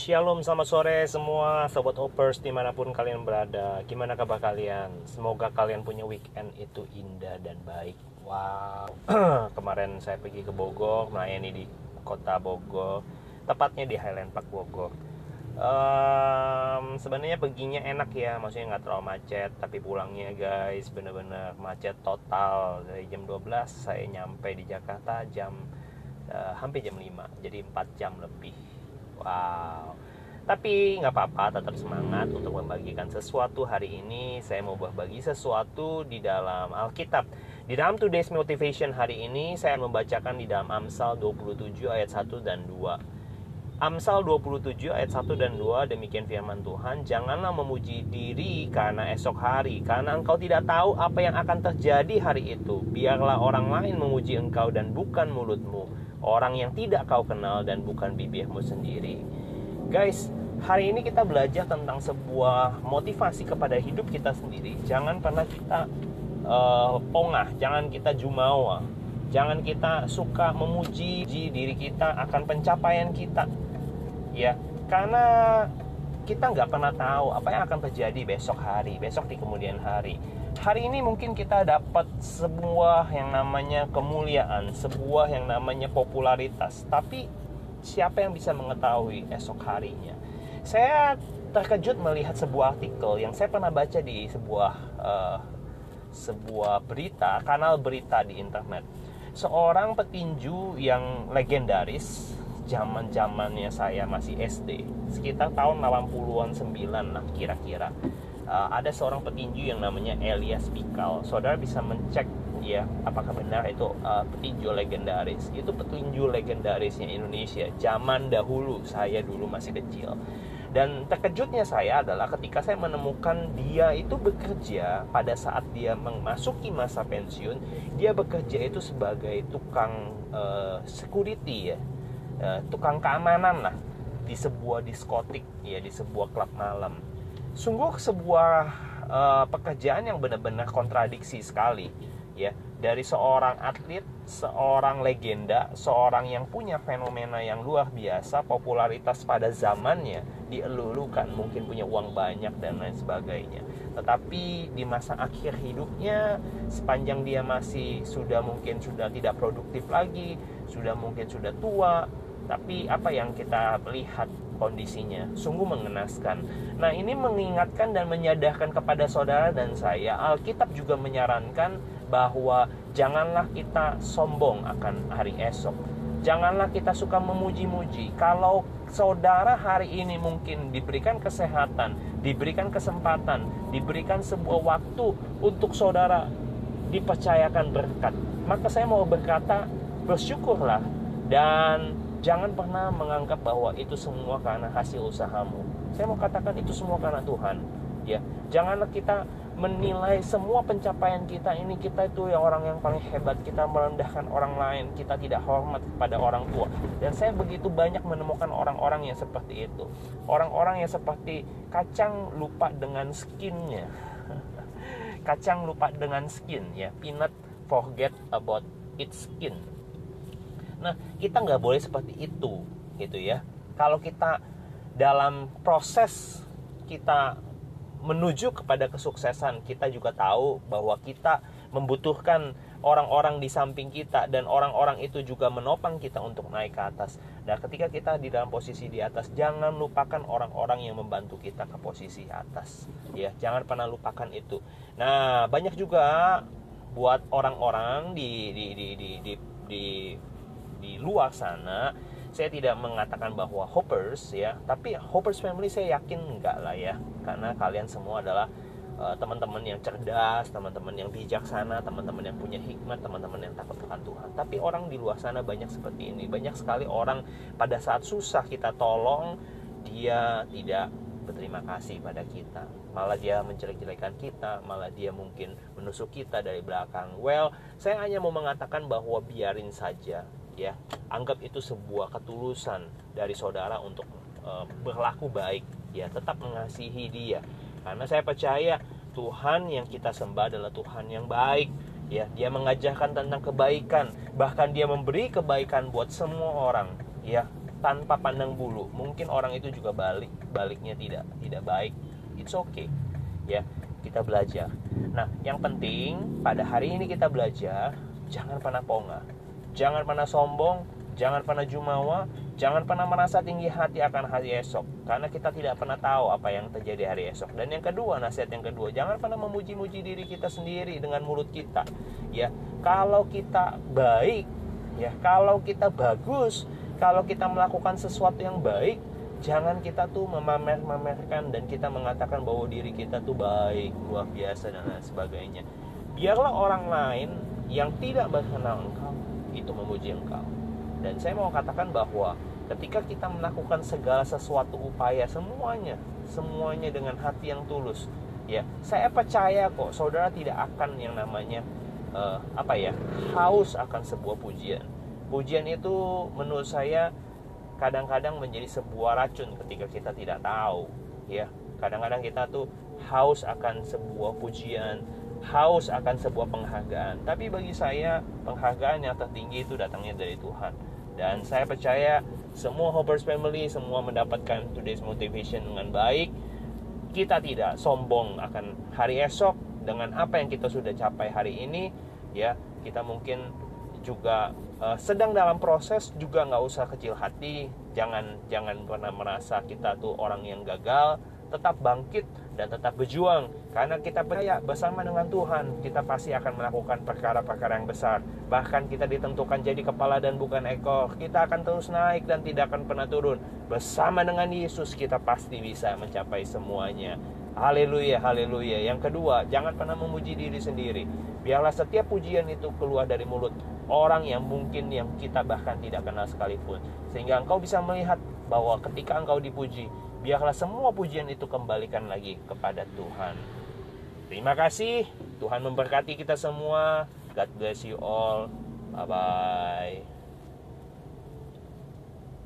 Shalom, selamat sore semua Sobat Opers di mana pun kalian berada. Gimana kabar kalian? Semoga kalian punya weekend itu indah dan baik. Wow. Kemarin saya pergi ke Bogor Melayani di kota Bogor Tepatnya di Highland Park Bogor. Um, Sebenarnya perginya enak ya Maksudnya nggak terlalu macet Tapi pulangnya guys bener-bener macet total. Dari jam 12 saya nyampe di Jakarta jam uh, Hampir jam 5 Jadi 4 jam lebih Wow. Tapi nggak apa-apa, tetap semangat untuk membagikan sesuatu hari ini. Saya mau berbagi sesuatu di dalam Alkitab. Di dalam Today's Motivation hari ini, saya membacakan di dalam Amsal 27 ayat 1 dan 2. Amsal 27 ayat 1 dan 2 demikian firman Tuhan Janganlah memuji diri karena esok hari Karena engkau tidak tahu apa yang akan terjadi hari itu Biarlah orang lain memuji engkau dan bukan mulutmu orang yang tidak kau kenal dan bukan bibirmu sendiri. Guys, hari ini kita belajar tentang sebuah motivasi kepada hidup kita sendiri. Jangan pernah kita uh, pongah, jangan kita jumawa, jangan kita suka memuji diri kita akan pencapaian kita, ya, karena kita nggak pernah tahu apa yang akan terjadi besok hari, besok di kemudian hari hari ini mungkin kita dapat sebuah yang namanya kemuliaan, sebuah yang namanya popularitas, tapi siapa yang bisa mengetahui esok harinya? Saya terkejut melihat sebuah artikel yang saya pernah baca di sebuah uh, sebuah berita, kanal berita di internet. Seorang petinju yang legendaris zaman zamannya saya masih SD, sekitar tahun 80-an 9 lah kira-kira uh, ada seorang petinju yang namanya Elias Pikal. Saudara bisa mencek ya apakah benar itu uh, petinju legendaris. Itu petinju legendarisnya Indonesia zaman dahulu saya dulu masih kecil. Dan terkejutnya saya adalah ketika saya menemukan dia itu bekerja pada saat dia memasuki masa pensiun, dia bekerja itu sebagai tukang uh, security ya, uh, tukang keamanan lah di sebuah diskotik ya di sebuah klub malam sungguh sebuah uh, pekerjaan yang benar-benar kontradiksi sekali ya dari seorang atlet, seorang legenda, seorang yang punya fenomena yang luar biasa, popularitas pada zamannya dielulukan, mungkin punya uang banyak dan lain sebagainya. Tetapi di masa akhir hidupnya, sepanjang dia masih sudah mungkin sudah tidak produktif lagi, sudah mungkin sudah tua, tapi apa yang kita lihat kondisinya sungguh mengenaskan. Nah, ini mengingatkan dan menyadarkan kepada saudara dan saya, Alkitab juga menyarankan bahwa janganlah kita sombong akan hari esok. Janganlah kita suka memuji-muji. Kalau saudara hari ini mungkin diberikan kesehatan, diberikan kesempatan, diberikan sebuah waktu untuk saudara dipercayakan berkat, maka saya mau berkata bersyukurlah dan Jangan pernah menganggap bahwa itu semua karena hasil usahamu. Saya mau katakan itu semua karena Tuhan. Ya, janganlah kita menilai semua pencapaian kita ini kita itu yang orang yang paling hebat kita merendahkan orang lain kita tidak hormat kepada orang tua. Dan saya begitu banyak menemukan orang-orang yang seperti itu. Orang-orang yang seperti kacang lupa dengan skinnya. Kacang lupa dengan skin ya. Peanut forget about its skin Nah, kita nggak boleh seperti itu, gitu ya. Kalau kita dalam proses kita menuju kepada kesuksesan, kita juga tahu bahwa kita membutuhkan orang-orang di samping kita dan orang-orang itu juga menopang kita untuk naik ke atas. Nah, ketika kita di dalam posisi di atas, jangan lupakan orang-orang yang membantu kita ke posisi atas. Ya, jangan pernah lupakan itu. Nah, banyak juga buat orang-orang di di di di di, di luar sana saya tidak mengatakan bahwa hoppers ya. Tapi hoppers family saya yakin enggak lah ya. Karena kalian semua adalah uh, teman-teman yang cerdas teman-teman yang bijaksana teman-teman yang punya hikmat teman-teman yang takut akan Tuhan. Tapi orang di luar sana banyak seperti ini. Banyak sekali orang pada saat susah kita tolong dia tidak berterima kasih pada kita. Malah dia menjelek-jelekan kita malah dia mungkin menusuk kita dari belakang. Well saya hanya mau mengatakan bahwa biarin saja ya. Anggap itu sebuah ketulusan dari saudara untuk uh, berlaku baik ya. Tetap mengasihi dia. Karena saya percaya Tuhan yang kita sembah adalah Tuhan yang baik ya. Dia mengajarkan tentang kebaikan. Bahkan dia memberi kebaikan buat semua orang ya. Tanpa pandang bulu. Mungkin orang itu juga balik baliknya tidak tidak baik. It's okay ya. Kita belajar. Nah yang penting pada hari ini kita belajar jangan pernah ponga jangan pernah sombong jangan pernah jumawa jangan pernah merasa tinggi hati akan hari esok. Karena kita tidak pernah tahu apa yang terjadi hari esok. Dan yang kedua nasihat yang kedua jangan pernah memuji-muji diri kita sendiri dengan mulut kita. Ya kalau kita baik ya kalau kita bagus kalau kita melakukan sesuatu yang baik jangan kita tuh memamer-mamerkan dan kita mengatakan bahwa diri kita tuh baik luar biasa dan lain sebagainya. Biarlah orang lain yang tidak mengenal engkau itu memuji engkau dan saya mau katakan bahwa ketika kita melakukan segala sesuatu upaya semuanya semuanya dengan hati yang tulus ya saya percaya kok saudara tidak akan yang namanya uh, apa ya haus akan sebuah pujian Pujian itu menurut saya kadang-kadang menjadi sebuah racun ketika kita tidak tahu, ya. Kadang-kadang kita tuh haus akan sebuah pujian, haus akan sebuah penghargaan. Tapi bagi saya, penghargaan yang tertinggi itu datangnya dari Tuhan. Dan saya percaya semua Hoppers Family semua mendapatkan today's motivation dengan baik. Kita tidak sombong akan hari esok dengan apa yang kita sudah capai hari ini, ya. Kita mungkin juga uh, sedang dalam proses juga nggak usah kecil hati jangan jangan pernah merasa kita tuh orang yang gagal tetap bangkit dan tetap berjuang karena kita percaya bersama dengan Tuhan kita pasti akan melakukan perkara-perkara yang besar bahkan kita ditentukan jadi kepala dan bukan ekor kita akan terus naik dan tidak akan pernah turun bersama dengan Yesus kita pasti bisa mencapai semuanya Haleluya, haleluya. Yang kedua, jangan pernah memuji diri sendiri. Biarlah setiap pujian itu keluar dari mulut orang yang mungkin yang kita bahkan tidak kenal sekalipun. Sehingga engkau bisa melihat bahwa ketika engkau dipuji, biarlah semua pujian itu kembalikan lagi kepada Tuhan. Terima kasih. Tuhan memberkati kita semua. God bless you all. Bye bye.